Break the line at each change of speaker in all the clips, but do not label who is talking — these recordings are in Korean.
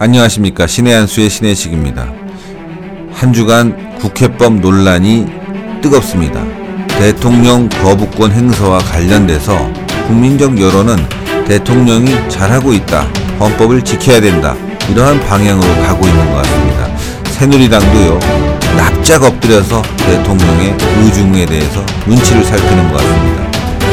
안녕하십니까 신의 한수의 신의식입니다. 한 주간 국회법 논란이 뜨겁습니다. 대통령 거부권 행사와 관련돼서 국민적 여론은 대통령이 잘하고 있다. 헌법을 지켜야 된다. 이러한 방향으로 가고 있는 것 같습니다. 새누리당도요. 납작 엎드려서 대통령의 의중에 대해서 눈치를 살피는 것 같습니다.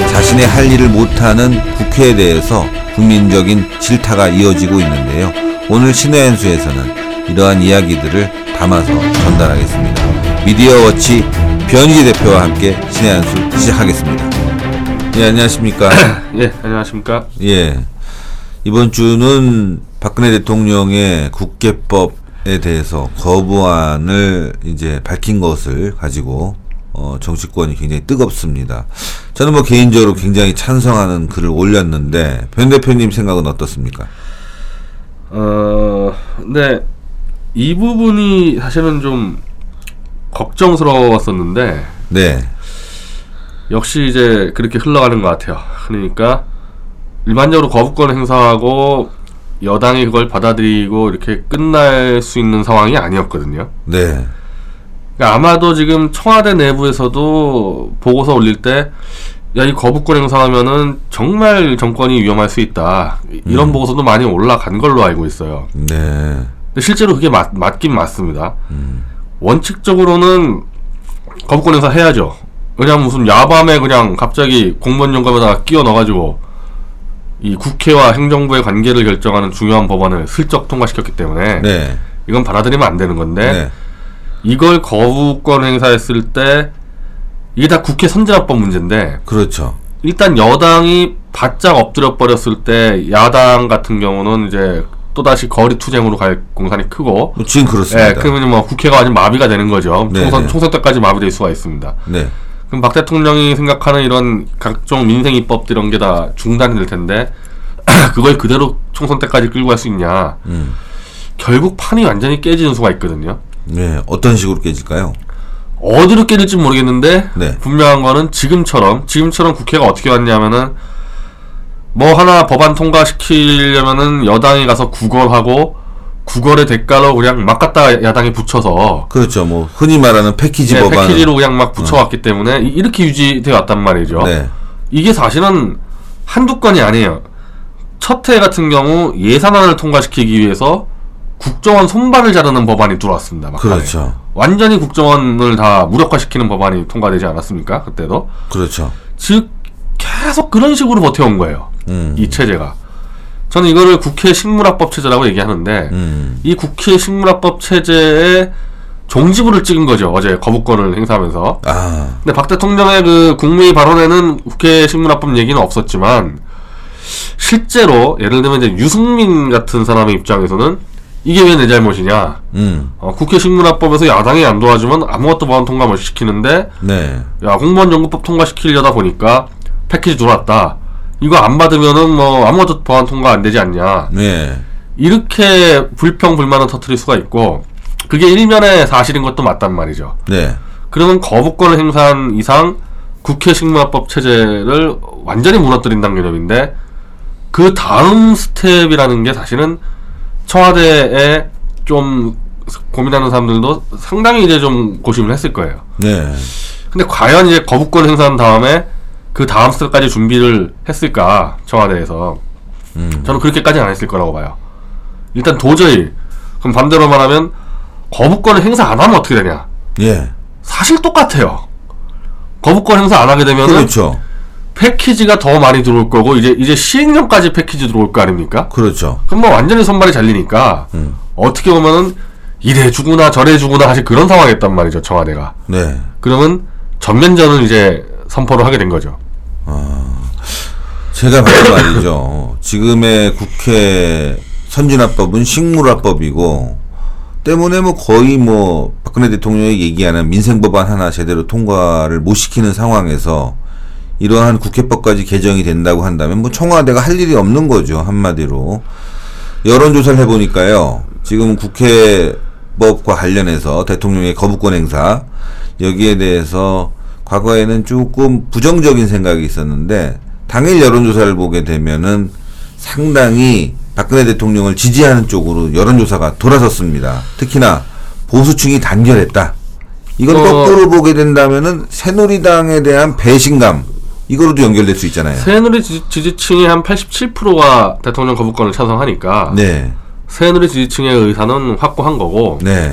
자신의 할 일을 못하는 국회에 대해서 국민적인 질타가 이어지고 있는데요. 오늘 신의 한수에서는 이러한 이야기들을 담아서 전달하겠습니다. 미디어워치 변희재 대표와 함께 신의 한수 시작하겠습니다. 예, 안녕하십니까.
예, 안녕하십니까.
예. 이번 주는 박근혜 대통령의 국회법에 대해서 거부안을 이제 밝힌 것을 가지고 어, 정치권이 굉장히 뜨겁습니다. 저는 뭐 개인적으로 굉장히 찬성하는 글을 올렸는데 변 대표님 생각은 어떻습니까?
어, 근데 이 부분이 사실은 좀 걱정스러웠었는데
네.
역시 이제 그렇게 흘러가는 것 같아요. 그러니까 일반적으로 거부권 행사하고 여당이 그걸 받아들이고 이렇게 끝날 수 있는 상황이 아니었거든요.
네.
그러니까 아마도 지금 청와대 내부에서도 보고서 올릴 때, 야, 이 거부권 행사하면은 정말 정권이 위험할 수 있다. 이런 보고서도 많이 올라간 걸로 알고 있어요.
네.
근데 실제로 그게 맞, 맞긴 맞습니다. 원칙적으로는 거부권 행사 해야죠. 그냥 무슨 야밤에 그냥 갑자기 공무원 연금에다가 끼워 넣어가지고 이 국회와 행정부의 관계를 결정하는 중요한 법안을 슬쩍 통과시켰기 때문에
네.
이건 받아들이면 안 되는 건데
네.
이걸 거부권 행사했을 때 이게 다 국회 선진화법 문제인데
그렇죠.
일단 여당이 바짝 엎드려 버렸을 때 야당 같은 경우는 이제 또다시 거리 투쟁으로 갈 공산이 크고
뭐 지금 그렇습니다.
예, 그러면 뭐 국회가 완전 마비가 되는 거죠.
네,
총선
네.
총선 때까지 마비될 수가 있습니다.
네.
그럼 박 대통령이 생각하는 이런 각종 민생 입법들 이런 게 다 중단이 될 텐데 그걸 그대로 총선 때까지 끌고 갈 수 있냐?
음.
결국 판이 완전히 깨지는 수가 있거든요.
네. 어떤 식으로 깨질까요?
어디로 깨질지 모르겠는데
네.
분명한 거는 지금처럼 지금처럼 국회가 어떻게 왔냐면은 뭐 하나 법안 통과시키려면은 여당이 가서 구걸하고 구걸의 대가로 그냥 막 갖다 야당이 붙여서
그렇죠. 뭐 흔히 말하는 패키지
네,
법안.
패키지로 그냥 막 붙여왔기 때문에 이- 이렇게 유지되어 왔단 말이죠.
네.
이게 사실은 한두 건이 아니에요. 첫 해 같은 경우 예산안을 통과시키기 위해서 국정원 손발을 자르는 법안이 들어왔습니다. 막판에.
그렇죠.
완전히 국정원을 다 무력화시키는 법안이 통과되지 않았습니까? 그때도.
그렇죠.
즉 계속 그런 식으로 버텨온 거예요.
음.
이 체제가. 저는 이거를 국회 식물화법 체제라고 얘기하는데
음.
이 국회 식물화법 체제에 종지부를 찍은 거죠. 어제 거부권을 행사하면서.
아.
근데 박 대통령의 그 국무회의 발언에는 국회 식물화법 얘기는 없었지만 실제로 예를 들면 이제 유승민 같은 사람의 입장에서는 이게 왜 내 잘못이냐?
음.
어, 국회 식물화법에서 야당이 안 도와주면 아무것도 법안 통과 못 시키는데
네.
야 공무원 연구법 통과시키려다 보니까 패키지 들어왔다. 이거 안 받으면은 뭐 아무것도 법안 통과 안 되지 않냐?
네.
이렇게 불평 불만을 터뜨릴 수가 있고 그게 일면의 사실인 것도 맞단 말이죠.
네.
그러면 거부권을 행사한 이상 국회 식물화법 체제를 완전히 무너뜨린다는 개념인데 그 다음 스텝이라는 게 사실은 청와대에 좀 고민하는 사람들도 상당히 이제 좀 고심을 했을 거예요.
네.
근데 과연 이제 거부권 행사한 다음에 그 다음 스텝까지 준비를 했을까 청와대에서
음.
저는 그렇게까지는 안 했을 거라고 봐요. 일단 도저히 그럼 반대로 말하면 거부권을 행사 안 하면 어떻게 되냐?
예.
사실 똑같아요. 거부권 행사 안 하게 되면은
그렇죠.
패키지가 더 많이 들어올 거고 이제 이제 시행령까지 패키지 들어올 거 아닙니까?
그렇죠.
그럼 뭐 완전히 손발이 잘리니까
음.
어떻게 보면은 이래 주구나 저래 주구나 사실 그런 상황이었단 말이죠 청와대가.
네.
그러면 전면전을 이제 선포를 하게 된 거죠.
제가 봤을 말이죠. 지금의 국회 선진화법은 식물화법이고 때문에 뭐 거의 뭐 박근혜 대통령이 얘기하는 민생법안 하나 제대로 통과를 못 시키는 상황에서 이러한 국회법까지 개정이 된다고 한다면 뭐 청와대가 할 일이 없는 거죠 한마디로 여론조사를 해보니까요 지금 국회법과 관련해서 대통령의 거부권 행사 여기에 대해서 과거에는 조금 부정적인 생각이 있었는데 당일 여론조사를 보게 되면은 상당히 박근혜 대통령을 지지하는 쪽으로 여론조사가 돌아섰습니다. 특히나 보수층이 단결했다. 이걸
어.
거꾸로 보게 된다면은 새누리당에 대한 배신감 이거로도 연결될 수 있잖아요.
새누리 지지, 지지 층의 한 87%가 대통령 거부권을 찬성하니까
네,
새누리 지지층의 의사는 확고한 거고
네,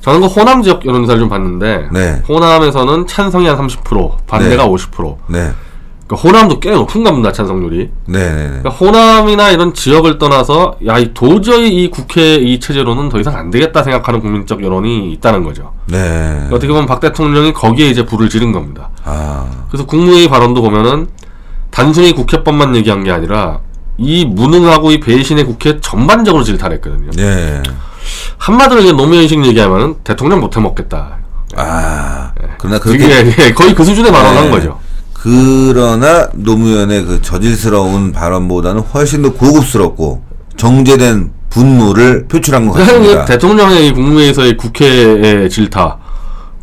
저는 그 호남 지역 여론조사를 좀 봤는데
네.
호남에서는 찬성이 한 30% 반대가
네.
50%
네,
그러니까 호남도 꽤 높은 겁니다 찬성률이
네, 네, 네.
그러니까 호남이나 이런 지역을 떠나서 야 이 도저히 이 국회 이 체제로는 더 이상 안 되겠다 생각하는 국민적 여론이 있다는 거죠
네.
어떻게 보면 박 대통령이 거기에 이제 불을 지른 겁니다
아,
그래서 국무회의 발언도 보면은 단순히 국회법만 얘기한 게 아니라 이 무능하고 이 배신의 국회 전반적으로 질타했거든요.
네.
한마디로 이제 노무현식 얘기하면은 대통령 못해 먹겠다.
아, 그러나
그게 예, 거의 그 수준의 발언을 한
네.
거죠.
그러나 노무현의 그 저질스러운 발언보다는 훨씬 더 고급스럽고 정제된 분노를 표출한 것 같습니다.
대통령의 이 국무회의에서의 국회의 질타.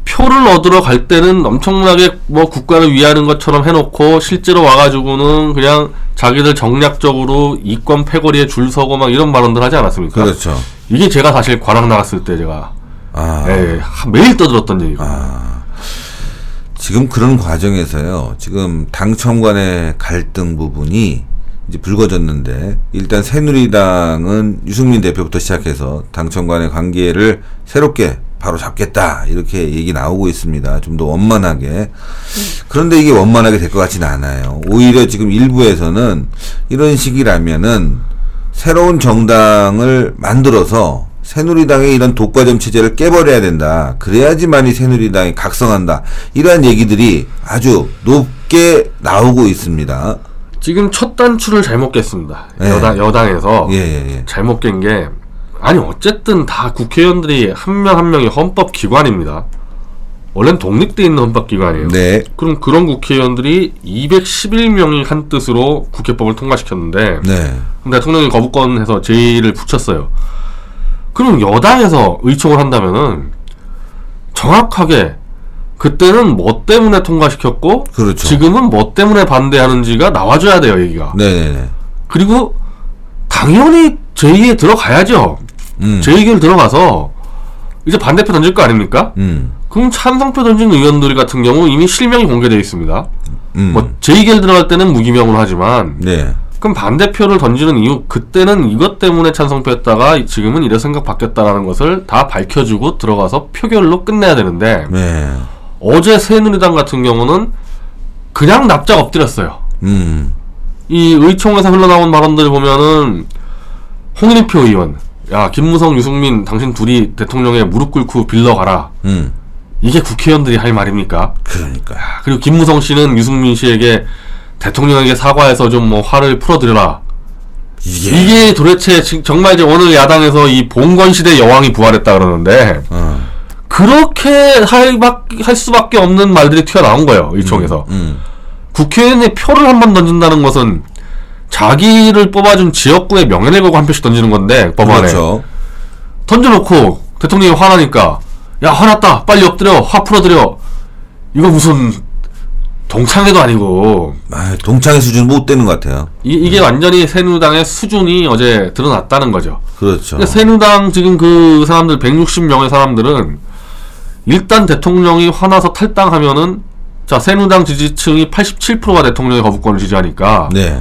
표를 얻으러 갈 때는 엄청나게 뭐 국가를 위하는 것처럼 해놓고 실제로 와가지고는 그냥 자기들 정략적으로 이권 패거리에 줄 서고 막 이런 발언들 하지 않았습니까?
그렇죠.
이게 제가 사실 관악 나갔을 때 제가
아,
예, 하- 매일 떠들었던 얘기고.
지금 그런 과정에서요. 지금 당청 간의 갈등 부분이 이제 불거졌는데 일단 새누리당은 유승민 대표부터 시작해서 당청 간의 관계를 새롭게 바로 잡겠다 이렇게 얘기 나오고 있습니다. 좀 더 원만하게. 그런데 이게 원만하게 될 것 같지는 않아요. 오히려 지금 일부에서는 이런 식이라면은 새로운 정당을 만들어서 새누리당의 이런 독과점 체제를 깨버려야 된다. 그래야지만이 새누리당이 각성한다. 이러한 얘기들이 아주 높게 나오고 있습니다.
지금 첫 단추를 잘못 깼습니다.
네.
여당, 여당에서
예, 예, 예.
잘못 깬 게, 아니, 어쨌든 다 국회의원들이 한 명 한 명이 헌법 기관입니다. 원래는 독립돼 있는 헌법기관이에요.
네,
그럼 그런 국회의원들이 211명이 한 뜻으로 국회법을 통과시켰는데,
네,
대통령이 거부권해서 제의를 붙였어요. 그럼 여당에서 의총을 한다면은 정확하게 그때는 뭐 때문에 통과시켰고
그렇죠.
지금은 뭐 때문에 반대하는지가 나와줘야 돼요 얘기가.
네, 네, 네.
그리고 당연히 제의에 들어가야죠.
음,
제의결 들어가서 이제 반대표 던질 거 아닙니까?
음,
그럼 찬성표 던진 의원들 같은 경우 이미 실명이 공개되어 있습니다.
음.
뭐 제의결 들어갈 때는 무기명으로 하지만
네,
그럼 반대표를 던지는 이유 그때는 이것 때문에 찬성표였다가 지금은 이래 생각 바뀌었다라는 것을 다 밝혀주고 들어가서 표결로 끝내야 되는데
네,
어제 새누리당 같은 경우는 그냥 납작 엎드렸어요.
음,
이 의총에서 흘러나온 발언들 보면은 홍일표 의원, 야 김무성, 유승민 당신 둘이 대통령에 무릎 꿇고 빌러 가라.
음.
이게 국회의원들이 할 말입니까?
그러니까.
그리고 김무성 씨는 유승민 씨에게 대통령에게 사과해서 좀 뭐 화를 풀어드려라.
이게,
이게 도대체 지- 정말 이제 오늘 야당에서 이 봉건 시대 여왕이 부활했다 그러는데
어,
그렇게 할, 박- 할 수밖에 없는 말들이 튀어나온 거예요 의총에서.
음,
국회의원의 표를 한 번 던진다는 것은 자기를 뽑아준 지역구의 명예를 걸고 한 표씩 던지는 건데 법안에.
그렇죠.
던져놓고 대통령이 화나니까 야 화났다. 빨리 엎드려. 화 풀어드려. 이거 무슨 동창회도 아니고
아, 동창회 수준 못 되는 것 같아요.
이, 이게 완전히 새누당의 수준이 어제 드러났다는 거죠.
그렇죠.
근데 새누당 지금 그 사람들 160명의 사람들은 일단 대통령이 화나서 탈당하면은 자 새누당 지지층이 87%가 대통령의 거부권을 지지하니까
네,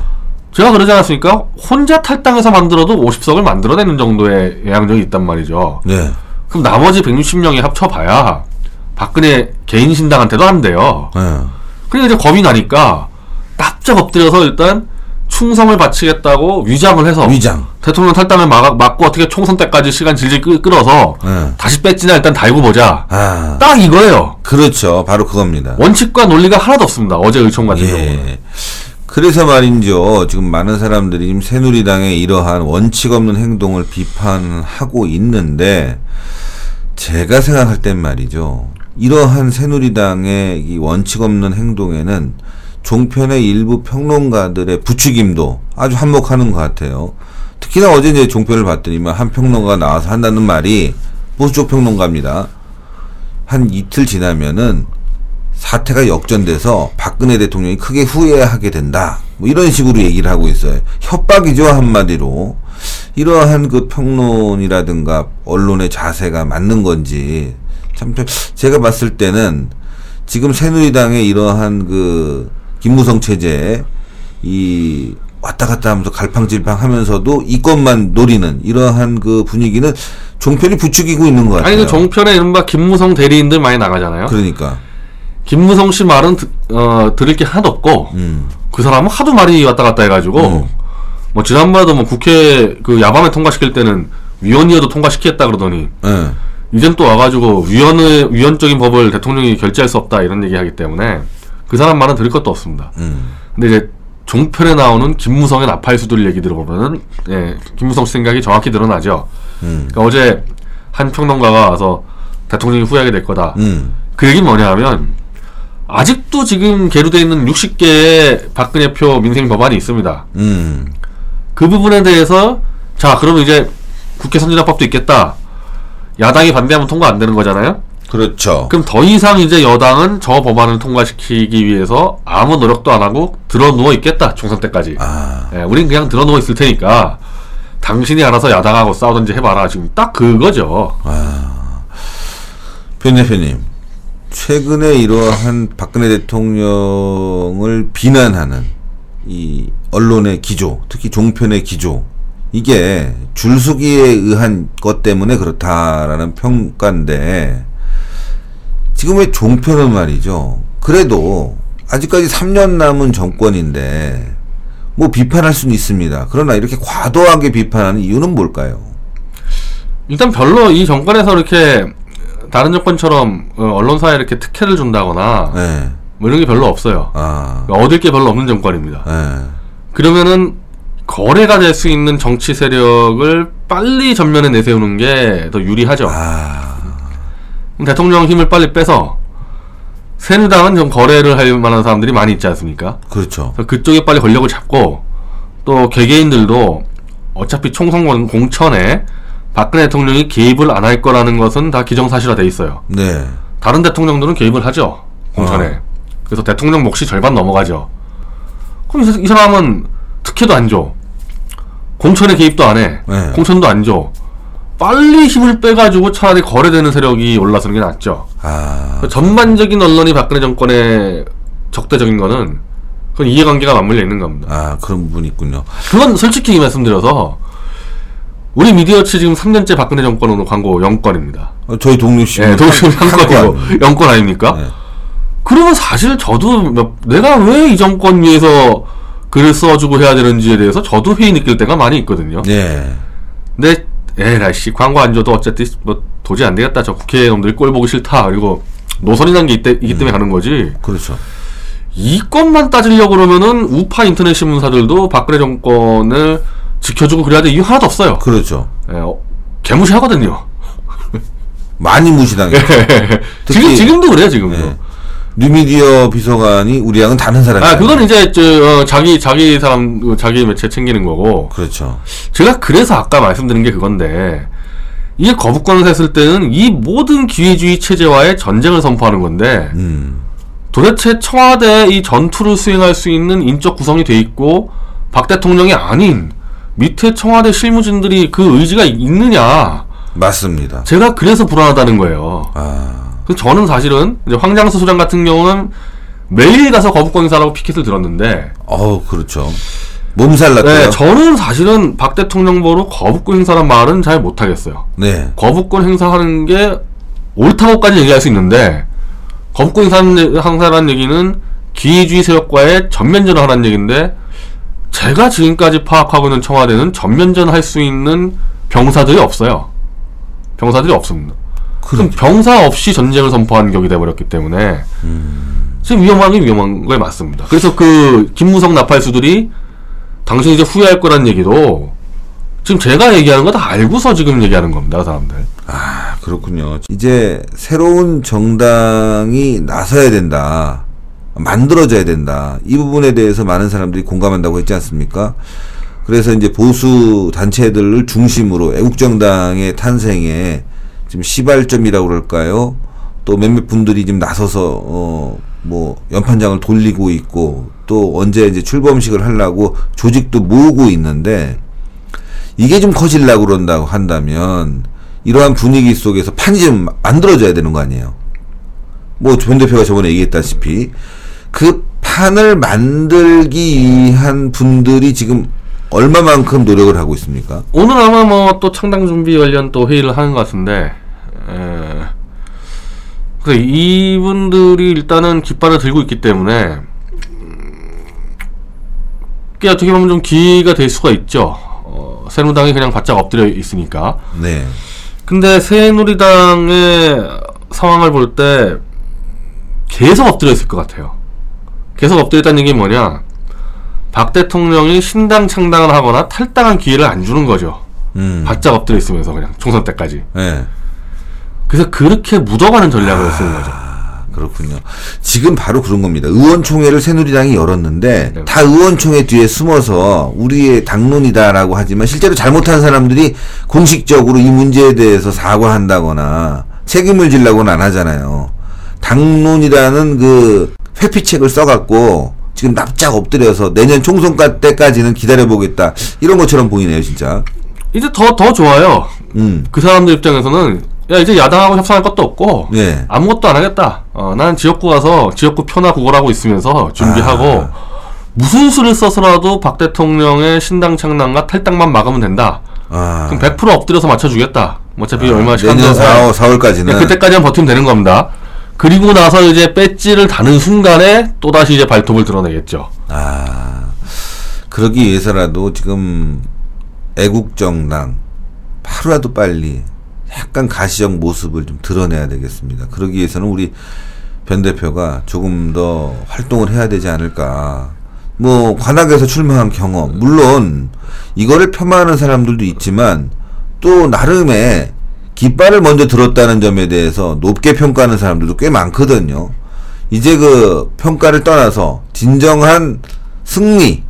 제가 그러지 않았습니까? 혼자 탈당해서 만들어도 50석을 만들어내는 정도의 영향력이 있단 말이죠.
네,
그럼 나머지 160명이 합쳐봐야 박근혜 개인 신당한테도 안 돼요.
네.
그러니까 이제 겁이 나니까 납작 엎드려서 일단 충성을 바치겠다고 위장을 해서
위장.
대통령 탈당을 막, 막고 어떻게 총선 때까지 시간 질질 끌, 끌어서
네.
다시 뺐지나 일단 달고 보자.
아,
딱 이거예요.
그렇죠. 바로 그겁니다.
원칙과 논리가 하나도 없습니다. 어제 의총 같은 경우는.
예. 그래서 말인죠. 지금 많은 사람들이 지금 새누리당의 이러한 원칙 없는 행동을 비판하고 있는데, 제가 생각할 땐 말이죠. 이러한 새누리당의 이 원칙 없는 행동에는 종편의 일부 평론가들의 부추김도 아주 한몫하는 것 같아요. 특히나 어제 이제 종편을 봤더니만 한 평론가가 나와서 한다는 말이 보수 쪽 평론가입니다. 한 이틀 지나면은 사태가 역전돼서 박근혜 대통령이 크게 후회하게 된다. 뭐 이런 식으로 얘기를 하고 있어요. 협박이죠, 한마디로. 이러한 그 평론이라든가 언론의 자세가 맞는 건지 참 좀- 제가 봤을 때는 지금 새누리당의 이러한 그 김무성 체제 이 왔다 갔다 하면서 갈팡질팡 하면서도 이것만 노리는 이러한 그 분위기는 종편이 부추기고 있는 것 같아요.
아니 그 종편에 이른바 김무성 대리인들 많이 나가잖아요.
그러니까
김무성 씨 말은 드, 어, 들을 게 하나도 없고
음.
그 사람은 하도 말이 왔다 갔다 해가지고
음.
뭐 지난번에도 뭐 국회 그 야밤에 통과시킬 때는 위원이어도 통과시키겠다 그러더니
예.
이젠 또 와가지고 위원의 위원적인 법을 대통령이 결재할 수 없다 이런 얘기하기 때문에 그 사람 말은 들을 것도 없습니다.
음.
근데 이제 종편에 나오는 김무성의 나팔수들 얘기 들어보면은 예, 김무성 씨 생각이 정확히 드러나죠.
음.
그러니까 어제 한 평론가가 와서 대통령이 후회하게 될 거다.
음.
그 얘기는 뭐냐면 아직도 지금 계류돼 있는 60개의 박근혜 표 민생 법안이 있습니다.
음.
그 부분에 대해서 자 그러면 이제 국회 선진화법도 있겠다. 야당이 반대하면 통과 안 되는 거잖아요.
그렇죠.
그럼 더 이상 이제 여당은 저 법안을 통과시키기 위해서 아무 노력도 안 하고 들어 누워 있겠다 총선 때까지.
아.
예, 우린 그냥 들어 누워 있을 테니까 당신이 알아서 야당하고 싸우든지 해봐라. 지금 딱 그거죠.
변 대표님, 최근에 이러한 박근혜 대통령을 비난하는 이 언론의 기조, 특히 종편의 기조, 이게 줄수기에 의한 것 때문에 그렇다라는 평가인데, 지금 왜 종편은 말이죠. 그래도 아직까지 3년 남은 정권인데, 뭐 비판할 수는 있습니다. 그러나 이렇게 과도하게 비판하는 이유는 뭘까요?
일단 별로 이 정권에서 이렇게 다른 정권처럼 어, 언론사에 이렇게 특혜를 준다거나
예.
뭐 이런 게 별로 없어요.
아,
얻을 게 별로 없는 정권입니다.
예.
그러면은 거래가 될 수 있는 정치 세력을 빨리 전면에 내세우는 게 더 유리하죠.
아,
대통령 힘을 빨리 빼서 새누당은 좀 거래를 할 만한 사람들이 많이 있지 않습니까?
그렇죠.
그쪽에 빨리 권력을 잡고 또 개개인들도 어차피 총선 공- 공천에 박근혜 대통령이 개입을 안 할 거라는 것은 다 기정사실화 돼 있어요.
네.
다른 대통령들은 개입을 하죠. 공천에.
어.
그래서 대통령 몫이 절반 넘어가죠. 그럼 이 사람은 특혜도 안 줘. 공천에 개입도 안 해.
네.
공천도 안 줘. 빨리 힘을 빼가지고 차라리 거래되는 세력이 올라서는 게 낫죠.
아,
전반적인 언론이 박근혜 정권에 적대적인 거는 그건 이해관계가 맞물려 있는 겁니다.
아 그런 부분이 있군요.
그건 솔직히 말씀드려서 우리 미디어치 지금 3년째 박근혜 정권 광고 0건입니다.
어, 저희 동료 씨.
예, 도시는 한 건이고 0건 아닙니까?
네.
그러면 사실 저도 몇- 내가 왜 이 정권 위해서 글을 써주고 해야 되는지에 대해서 저도 회의 느낄 때가 많이 있거든요.
네.
근데 에라이씨 광고 안 줘도 어쨌든 뭐 도저히 안 되겠다. 저 국회의원들 꼴 보기 싫다. 그리고 노선이 난게 이기 때문에 가는 거지.
그렇죠.
이 건만 따지려고 그러면은 우파 인터넷 신문사들도 박근혜 정권을 지켜주고 그래야 될 이유 하나도 없어요.
그렇죠.
예, 어, 개무시하거든요.
많이 무시당해요. 특히-
지금 지금도 그래요 지금도.
네. 뉴미디어 비서관이 우리랑은 다른 사람이에요.
아 그건 이제 저 어, 자기 자기 사람 그 자기 매체 챙기는 거고.
그렇죠.
제가 그래서 아까 말씀드린 게 그건데 이게 거부권을 했을 때는 이 모든 기회주의 체제와의 전쟁을 선포하는 건데
음.
도대체 청와대에 이 전투를 수행할 수 있는 인적 구성이 돼 있고 박 대통령이 아닌 밑에 청와대 실무진들이 그 의지가 있느냐
맞습니다.
제가 그래서 불안하다는 거예요.
아,
그래서 저는 사실은 황장수 소장 같은 경우는 매일 가서 거부권 행사라고 피켓을 들었는데
어우 그렇죠. 몸살 났고요.
네, 저는 사실은 박 대통령 보러 거부권 행사란 말은 잘 못하겠어요.
네.
거부권 행사하는 게 옳다고까지 얘기할 수 있는데 거부권 행사라는 얘기는 기회주의 세력과의 전면전을 하라는 얘기인데 제가 지금까지 파악하고 있는 청와대는 전면전 할 수 있는 병사들이 없어요. 병사들이 없습니다. 그럼
그럼
병사 없이 전쟁을 선포하는 격이 돼버렸기 때문에 지금 위험한 게 위험한 거에 맞습니다. 그래서 그 김무성 나팔수들이 당신 이제 후회할 거란 얘기도 지금 제가 얘기하는 거 다 알고서 지금 얘기하는 겁니다, 그 사람들.
아, 그렇군요. 이제 새로운 정당이 나서야 된다. 만들어져야 된다. 이 부분에 대해서 많은 사람들이 공감한다고 했지 않습니까? 그래서 이제 보수 단체들을 중심으로 애국정당의 탄생에 지금 시발점이라고 그럴까요? 또 몇몇 분들이 지금 나서서 어 뭐 연판장을 돌리고 있고 또 언제 이제 출범식을 하려고 조직도 모으고 있는데 이게 좀 커질라고 그런다고 한다면 이러한 분위기 속에서 판이 좀 만들어져야 되는 거 아니에요. 뭐 전 대표가 저번에 얘기했다시피 그 판을 만들기 위한 분들이 지금 얼마만큼 노력을 하고 있습니까?
오늘 아마 뭐 또 창당 준비 관련 또 회의를 하는 것 같은데, 에, 그래 이분들이 일단은 깃발을 들고 있기 때문에 음, 꽤 어떻게 보면 좀 기회가 될 수가 있죠. 어, 새누당이 그냥 바짝 엎드려 있으니까.
네.
근데 새누리당의 상황을 볼 때 계속 엎드려 있을 것 같아요. 계속 엎드려 있다는 얘기 뭐냐? 박 대통령이 신당 창당을 하거나 탈당한 기회를 안 주는 거죠.
음.
바짝 엎드려 있으면서 그냥 총선 때까지.
네.
그래서 그렇게 묻어가는 전략을 쓰는 거죠.
아, 그렇군요. 지금 바로 그런 겁니다. 의원총회를 새누리당이 열었는데
네.
다 의원총회 뒤에 숨어서 우리의 당론이다라고 하지만 실제로 잘못한 사람들이 공식적으로 이 문제에 대해서 사과한다거나 책임을 지려고는 안 하잖아요. 당론이라는 그 회피책을 써갖고 지금 납작 엎드려서 내년 총선 때까지는 기다려보겠다 이런 것처럼 보이네요, 진짜.
이제 더, 더 좋아요.
음,
그 사람들 입장에서는 야, 이제 야당하고 협상할 것도 없고
네.
아무것도 안 하겠다. 어, 난 지역구 가서 지역구 표나 구걸하고 있으면서 준비하고
아.
무슨 수를 써서라도 박 대통령의 신당 창당과 탈당만 막으면 된다.
아,
그럼 100% 엎드려서 맞춰주겠다. 뭐 어차피 얼마 시간
내년
더-
4월, 4월까지는
네, 그때까지만 버티면 되는 겁니다. 그리고 나서 이제 배지를 다는 순간에 또 다시 이제 발톱을 드러내겠죠.
아, 그러기 위해서라도 지금 애국 정당 하루라도 빨리 약간 가시적 모습을 좀 드러내야 되겠습니다. 그러기 위해서는 우리 변 대표가 조금 더 활동을 해야 되지 않을까. 뭐 관악에서 출마한 경험 물론 이거를 폄하하는 사람들도 있지만 또 나름의 깃발을 먼저 들었다는 점에 대해서 높게 평가하는 사람들도 꽤 많거든요. 이제 그 평가를 떠나서 진정한 승리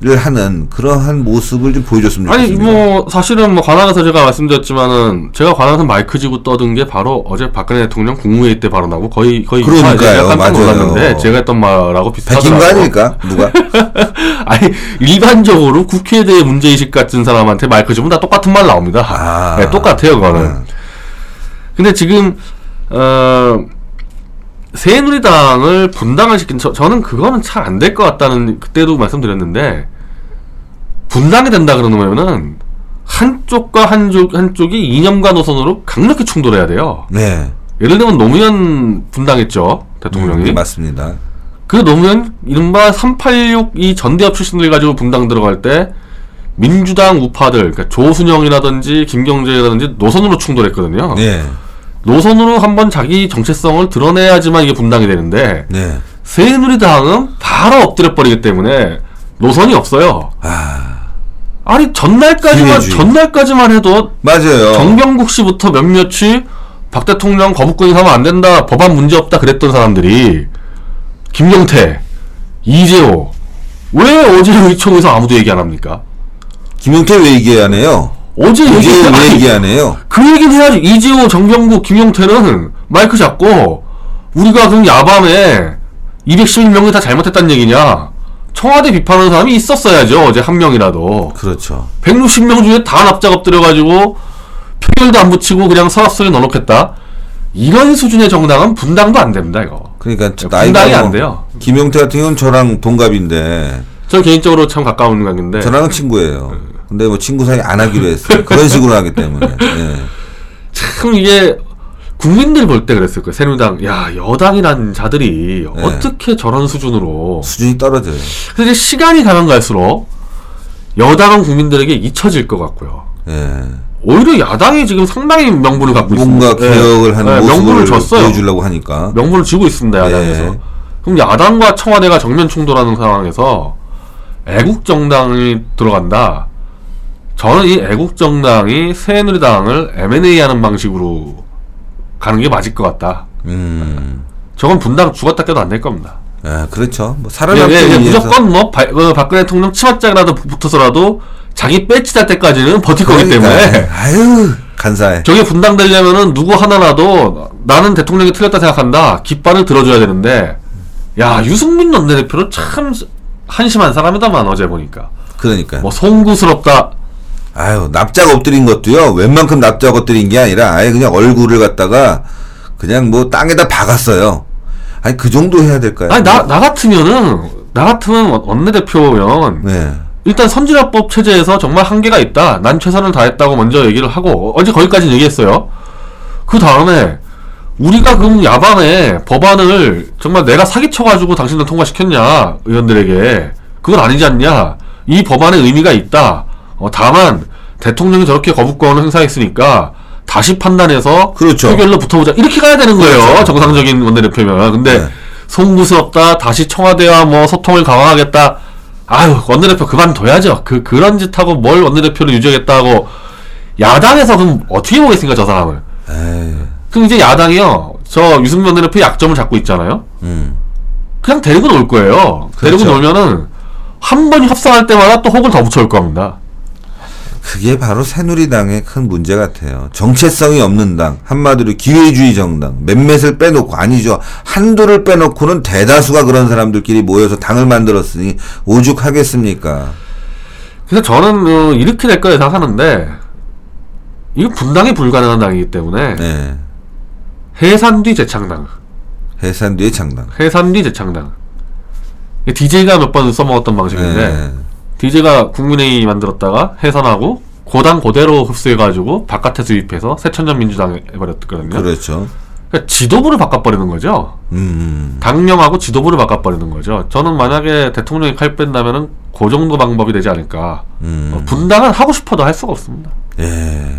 를 하는 그러한 모습을 좀 보여줬으면
아니
좋겠습니다.
뭐 사실은 뭐 관악에서 제가 말씀드렸지만은 제가 관악에서 마이크 쥐고 떠든 게 바로 어제 박근혜 대통령 국무회의 때 발언하고 거의 거의
그러니까요.
깜짝
맞아요.
놀랐는데 제가 했던 말하고
백인
비슷하더라고요.
거 아닐까? 누가?
아니 일반적으로 국회에 대해 문제 의식 같은 사람한테 마이크 주면 다 똑같은 말 나옵니다.
아.
네, 똑같아요 그거는.
음.
근데 지금 어 새누리당을 분당을 시킨 저, 저는 그거는 잘 안 될 것 같다는 그때도 말씀드렸는데 분당이 된다 그러면은 한쪽과 한쪽 한쪽이 이념과 노선으로 강력히 충돌해야 돼요.
네.
예를 들면 노무현 분당했죠 대통령이.
음, 맞습니다.
그 노무현 이른바 386이 전대협 출신들 가지고 분당 들어갈 때 민주당 우파들 그러니까 조순영이라든지 김경재라든지 노선으로 충돌했거든요.
네.
노선으로 한번 자기 정체성을 드러내야지만 이게 분당이 되는데
네.
새누리당은 바로 엎드려 버리기 때문에 노선이 없어요.
아,
아니 전날까지만
기회주의.
전날까지만 해도
맞아요.
정병국 씨부터 몇몇이 박 대통령 거부권 인사하면 안 된다 법안 문제 없다 그랬던 사람들이 김경태, 이재호 왜 어제 의총에서 아무도 얘기 안 합니까?
김용태 왜 얘기 안 해요?
어제 얘기
이제 왜
아니,
얘기 안 해요?
그 얘기는 해야지. 이재호, 정병국, 김용태는 마이크 잡고 우리가 그럼 야밤에 211명이 다 잘못했다는 얘기냐? 청와대 비판하는 사람이 있었어야죠. 어제 한 명이라도.
그렇죠.
160명 중에 다 납작 엎드려가지고 표결도 안 붙이고 그냥 서랍속에 넣어놓겠다. 이런 수준의 정당은 분당도 안 됩니다, 이거.
그러니까
분당이
나이가 안뭐
돼요.
김용태 같은 경우는 저랑 동갑인데
저 개인적으로 참 가까운 관계인데.
저랑은 친구예요. 근데 뭐 친구 사이 안 하기로 했어요. 그런 식으로 하기 때문에. 예.
참 이게 국민들이 볼때 그랬을 거예요. 새누리당, 야 여당이란 자들이
네.
어떻게 저런 수준으로.
수준이 떨어져요.
이제 시간이 가면 갈수록 여당은 국민들에게 잊혀질 것 같고요.
예.
오히려 야당이 지금 상당히 명분을 갖고 있습니다.
뭔가 개혁을 하는
네, 명분을 줬어요.
보여주려고 하니까.
명분을 쥐고 있습니다 야당에서.
네.
그럼 야당과 청와대가 정면 충돌하는 상황에서 애국 정당이 들어간다. 저는 이 애국 정당이 새누리당을 M&A하는 방식으로 가는 게 맞을 것 같다.
음.
저건 분당 죽었다 깨도 안 될 겁니다.
아, 그렇죠. 뭐
예,
살아남기
예, 예,
위해서
무조건 뭐 바, 어, 박근혜 대통령 치맛장이라도 붙어서라도 자기 달 때까지는 버틸 거기
그러니까.
때문에
아유, 간사해.
저게 분당되려면은 누구 하나라도 나는 대통령이 틀렸다 생각한다 깃발을 들어줘야 되는데 야 유승민 원내대표는 참 한심한 사람이다만 어제 보니까
그러니까.
뭐 송구스럽다
아유 납작 엎드린 것도요 웬만큼 납작 엎드린 게 아니라 아예 그냥 얼굴을 갖다가 그냥 뭐 땅에다 박았어요. 아니 그 정도 해야 될까요?
아니 나 나 같으면은 나 같으면 원- 원내대표면
네.
일단 선진화법 체제에서 정말 한계가 있다. 난 최선을 다했다고 먼저 얘기를 하고 어제 거기까지 얘기했어요. 그 다음에 우리가 그럼 야밤에 법안을 정말 내가 사기쳐가지고 당신들 통과시켰냐 의원들에게 그건 아니지 않냐. 이 법안에 의미가 있다. 어, 다만 대통령이 저렇게 거부권을 행사했으니까 다시 판단해서
그렇죠.
표결로 붙어보자 이렇게 가야 되는 거예요.
그렇죠.
정상적인 원내대표면. 근데
네.
송구스럽다. 다시 청와대와 뭐 소통을 강화하겠다. 아유 원내대표 그만둬야죠. 그 그런 짓 하고 뭘 원내대표를 유지하겠다고 야당에서 그럼 어떻게 보겠습니까 저 사람을?
에이,
그럼 이제 야당이요. 저 유승민 원내대표 약점을 잡고 있잖아요.
음.
그냥 데리고 놀 거예요. 데리고
그렇죠.
놀면은 한 번 협상할 때마다 또 혹을 더 붙여올 겁니다.
그게 바로 새누리당의 큰 문제 같아요. 정체성이 없는 당, 한마디로 기회주의 정당, 몇몇을 빼놓고 아니죠. 한두를 빼놓고는 대다수가 그런 사람들끼리 모여서 당을 만들었으니 오죽하겠습니까?
그래서 저는 어, 이렇게 될 거라 생각하는데 이거 분당이 불가능한 당이기 때문에
네.
해산 뒤 재창당,
해산 뒤에 창당.
해산 뒤 재창당. DJ가 몇 번 써먹었던 방식인데
네.
DJ가 국민의힘이 만들었다가 해산하고 고당 고대로 흡수해가지고 바깥에 수입해서 새천년 민주당 해버렸거든요.
그렇죠.
그러니까 지도부를 바꿔버리는 거죠.
음,
당명하고 지도부를 바꿔버리는 거죠. 저는 만약에 대통령이 칼 뺀다면은 그 정도 방법이 되지 않을까.
음.
어, 분당은 하고 싶어도 할 수가 없습니다.
예.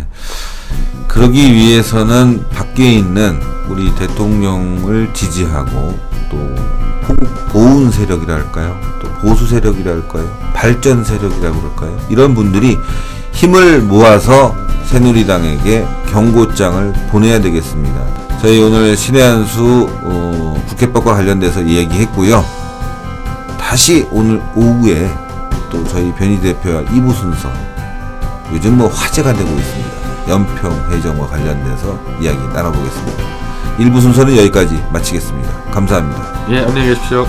그러기 위해서는 밖에 있는 우리 대통령을 지지하고 또 호- 보훈 세력이라 할까요? 또 보수 세력이라 할까요? 발전 세력이라고 그럴까요? 이런 분들이 힘을 모아서 새누리당에게 경고장을 보내야 되겠습니다. 저희 오늘 신의 한수 어, 국회법과 관련돼서 이야기했고요. 다시 오늘 오후에 또 저희 변희 대표와 2부 순서 요즘 뭐 화제가 되고 있습니다. 연평 해정과 관련돼서 이야기 나눠보겠습니다. 1부 순서는 여기까지 마치겠습니다. 감사합니다.
예, 안녕히 계십시오.